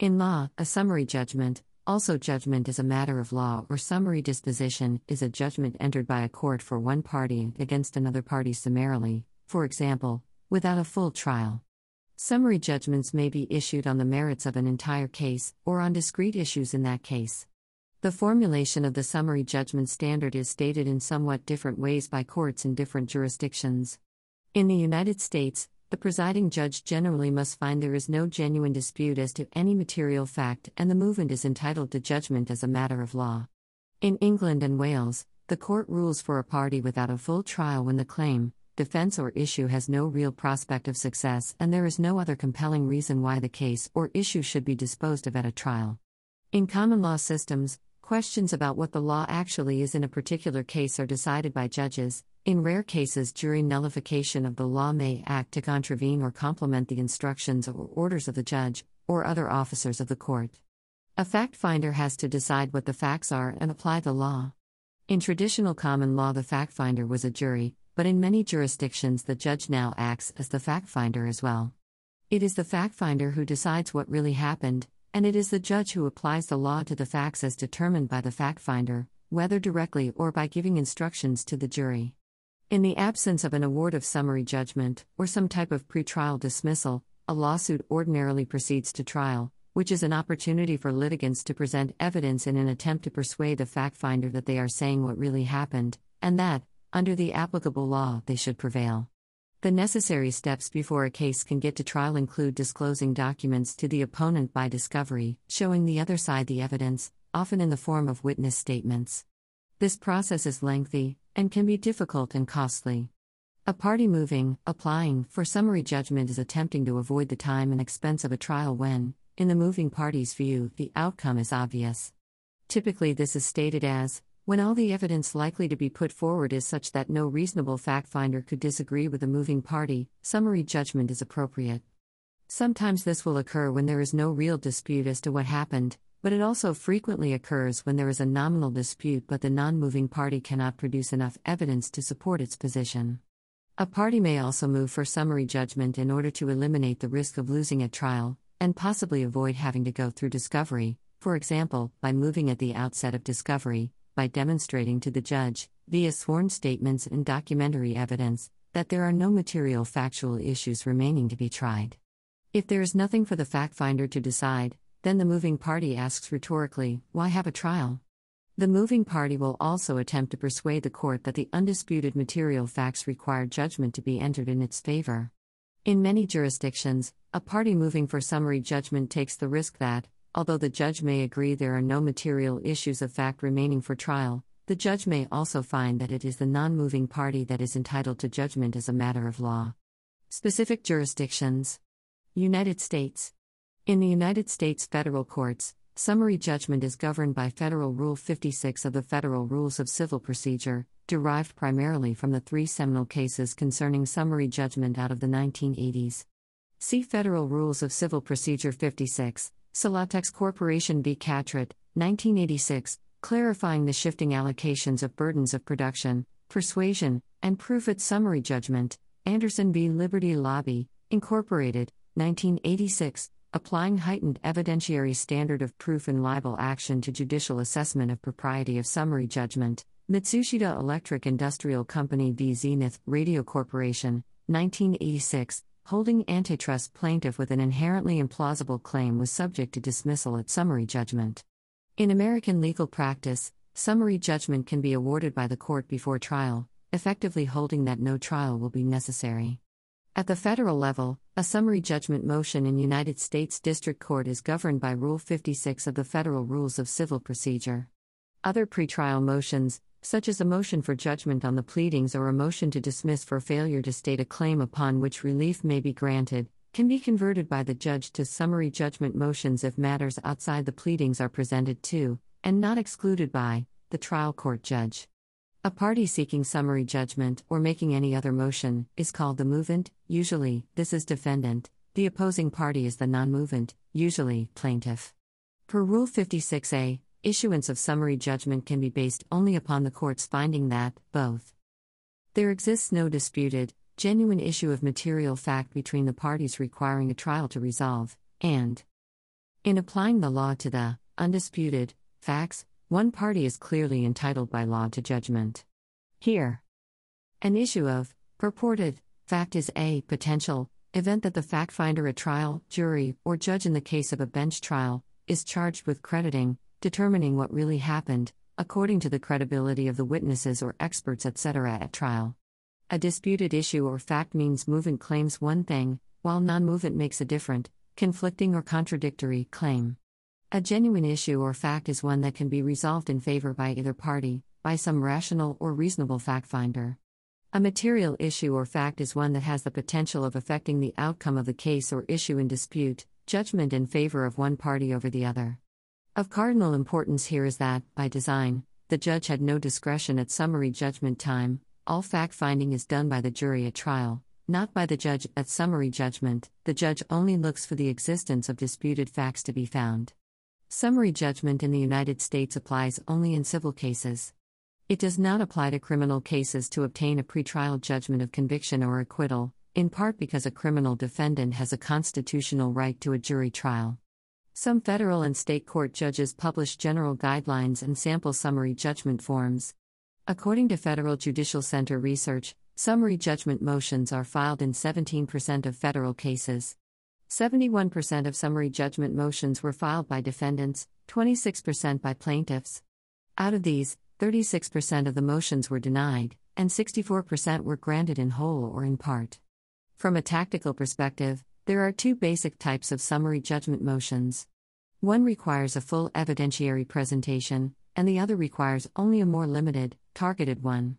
In law, a summary judgment, also judgment is a matter of law or summary disposition, is a judgment entered by a court for one party against another party summarily, for example, without a full trial. Summary judgments may be issued on the merits of an entire case or on discrete issues in that case. The formulation of the summary judgment standard is stated in somewhat different ways by courts in different jurisdictions. In the United States, the presiding judge generally must find there is no genuine dispute as to any material fact and the movant is entitled to judgment as a matter of law. In England and Wales, the court rules for a party without a full trial when the claim, defense, or issue has no real prospect of success and there is no other compelling reason why the case or issue should be disposed of at a trial. In common law systems, questions about what the law actually is in a particular case are decided by judges. In rare cases, jury nullification of the law may act to contravene or complement the instructions or orders of the judge or other officers of the court. A fact finder has to decide what the facts are and apply the law. In traditional common law, the fact finder was a jury, but in many jurisdictions the judge now acts as the fact finder as well. It is the fact finder who decides what really happened, and it is the judge who applies the law to the facts as determined by the fact finder, whether directly or by giving instructions to the jury. In the absence of an award of summary judgment, or some type of pretrial dismissal, a lawsuit ordinarily proceeds to trial, which is an opportunity for litigants to present evidence in an attempt to persuade the fact finder that they are saying what really happened, and that, under the applicable law, they should prevail. The necessary steps before a case can get to trial include disclosing documents to the opponent by discovery, showing the other side the evidence, often in the form of witness statements. This process is lengthy and can be difficult and costly. A party moving, applying for summary judgment is attempting to avoid the time and expense of a trial when, in the moving party's view, the outcome is obvious. Typically, this is stated as when all the evidence likely to be put forward is such that no reasonable fact finder could disagree with the moving party, summary judgment is appropriate. Sometimes this will occur when there is no real dispute as to what happened, but it also frequently occurs when there is a nominal dispute but the non moving party cannot produce enough evidence to support its position. A party may also move for summary judgment in order to eliminate the risk of losing at trial, and possibly avoid having to go through discovery, for example, by moving at the outset of discovery, by demonstrating to the judge, via sworn statements and documentary evidence, that there are no material factual issues remaining to be tried. If there is nothing for the fact finder to decide, then the moving party asks rhetorically, Why have a trial? The moving party will also attempt to persuade the court that the undisputed material facts require judgment to be entered in its favor. In many jurisdictions, a party moving for summary judgment takes the risk that, Although the judge may agree there are no material issues of fact remaining for trial, the judge may also find that it is the non moving party that is entitled to judgment as a matter of law. Specific jurisdictions United States. In the United States federal courts, summary judgment is governed by Federal Rule 56 of the Federal Rules of Civil Procedure, derived primarily from the three seminal cases concerning summary judgment out of the 1980s. See Federal Rules of Civil Procedure 56, Celotex Corporation v. Catrett, 1986, clarifying the shifting allocations of burdens of production, persuasion, and proof at summary judgment, Anderson v. Liberty Lobby, Incorporated, 1986, applying heightened evidentiary standard of proof in libel action to judicial assessment of propriety of summary judgment, Matsushita Electric Industrial Company v. Zenith Radio Corporation, 1986, holding antitrust plaintiff with an inherently implausible claim was subject to dismissal at summary judgment. In American legal practice, summary judgment can be awarded by the court before trial, effectively holding that no trial will be necessary. At the federal level, a summary judgment motion in United States District Court is governed by Rule 56 of the Federal Rules of Civil Procedure. Other pretrial motions, such as a motion for judgment on the pleadings or a motion to dismiss for failure to state a claim upon which relief may be granted, can be converted by the judge to summary judgment motions if matters outside the pleadings are presented to, and not excluded by, the trial court judge. A party seeking summary judgment or making any other motion is called the movant, usually, this is defendant, the opposing party is the non movant, usually, plaintiff. Per Rule 56a, issuance of summary judgment can be based only upon the court's finding that, both. There exists no disputed, genuine issue of material fact between the parties requiring a trial to resolve, and In applying the law to the undisputed facts, one party is clearly entitled by law to judgment. Here, an issue of purported fact is a potential event that the fact finder at trial, jury, or judge in the case of a bench trial is charged with crediting, determining what really happened, according to the credibility of the witnesses or experts, etc., at trial. A disputed issue or fact means movant claims one thing, while non movant makes a different, conflicting or contradictory claim. A genuine issue or fact is one that can be resolved in favor by either party, by some rational or reasonable fact finder. A material issue or fact is one that has the potential of affecting the outcome of the case or issue in dispute, judgment in favor of one party over the other. Of cardinal importance here is that, by design, the judge had no discretion at summary judgment time, all fact finding is done by the jury at trial, not by the judge at summary judgment, the judge only looks for the existence of disputed facts to be found. Summary judgment in the United States applies only in civil cases. It does not apply to criminal cases to obtain a pretrial judgment of conviction or acquittal, in part because a criminal defendant has a constitutional right to a jury trial. Some federal and state court judges publish general guidelines and sample summary judgment forms. According to Federal Judicial Center research, summary judgment motions are filed in 17% of federal cases. 71% of summary judgment motions were filed by defendants, 26% by plaintiffs. Out of these, 36% of the motions were denied, and 64% were granted in whole or in part. From a tactical perspective, there are two basic types of summary judgment motions. One requires a full evidentiary presentation, and the other requires only a more limited, targeted one.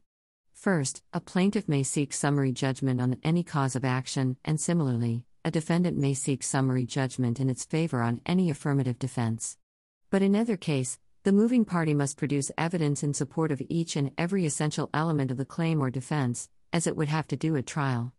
First, a plaintiff may seek summary judgment on any cause of action, and similarly, a defendant may seek summary judgment in its favor on any affirmative defense. But in either case, the moving party must produce evidence in support of each and every essential element of the claim or defense, as it would have to do at trial.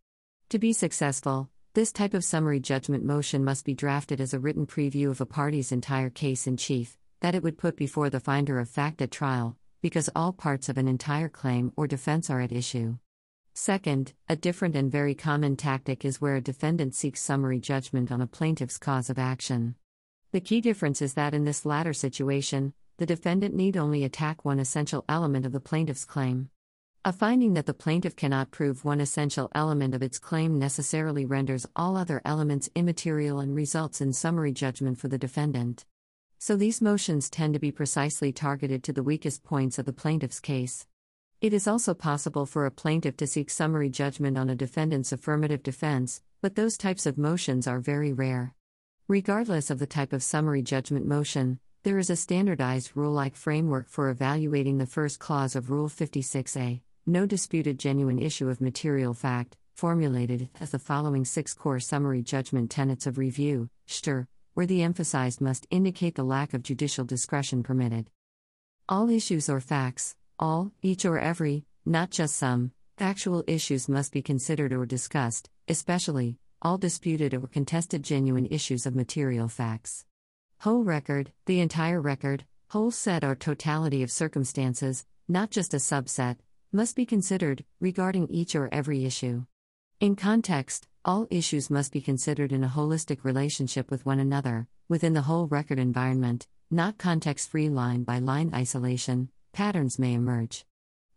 To be successful, this type of summary judgment motion must be drafted as a written preview of a party's entire case in chief, that it would put before the finder of fact at trial, because all parts of an entire claim or defense are at issue. Second, a different and very common tactic is where a defendant seeks summary judgment on a plaintiff's cause of action. The key difference is that in this latter situation, the defendant need only attack one essential element of the plaintiff's claim. A finding that the plaintiff cannot prove one essential element of its claim necessarily renders all other elements immaterial and results in summary judgment for the defendant. So these motions tend to be precisely targeted to the weakest points of the plaintiff's case. It is also possible for a plaintiff to seek summary judgment on a defendant's affirmative defense, but those types of motions are very rare. Regardless of the type of summary judgment motion, there is a standardized rule like framework for evaluating the first clause of Rule 56A no disputed genuine issue of material fact, formulated as the following six core summary judgment tenets of review, STR, where the emphasized must indicate the lack of judicial discretion permitted. All issues or facts, all, each or every, not just some, factual issues must be considered or discussed, especially, all disputed or contested genuine issues of material facts. Whole record, the entire record, whole set or totality of circumstances, not just a subset, must be considered, regarding each or every issue. In context, all issues must be considered in a holistic relationship with one another, within the whole record environment, not context free line by line isolation, patterns may emerge.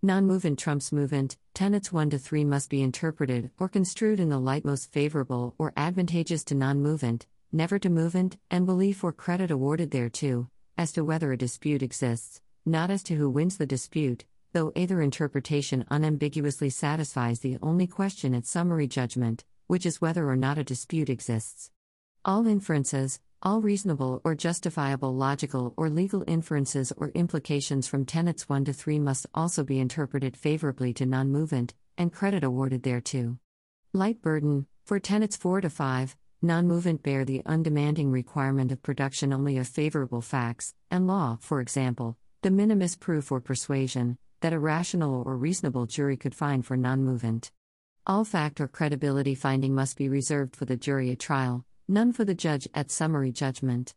Non movant trumps movant, tenets 1 to 3 must be interpreted or construed in the light most favorable or advantageous to non movant, never to movant, and belief or credit awarded thereto, as to whether a dispute exists, not as to who wins the dispute, though either interpretation unambiguously satisfies the only question at summary judgment, which is whether or not a dispute exists. All inferences, all reasonable or justifiable logical or legal inferences or implications from tenets 1 to 3 must also be interpreted favorably to non movant, and credit awarded thereto. Light burden, for tenets 4 to 5, non movant bear the undemanding requirement of production only of favorable facts, and law, for example, de minimis proof or persuasion, that a rational or reasonable jury could find for non movant. All fact or credibility finding must be reserved for the jury at trial, none for the judge at summary judgment.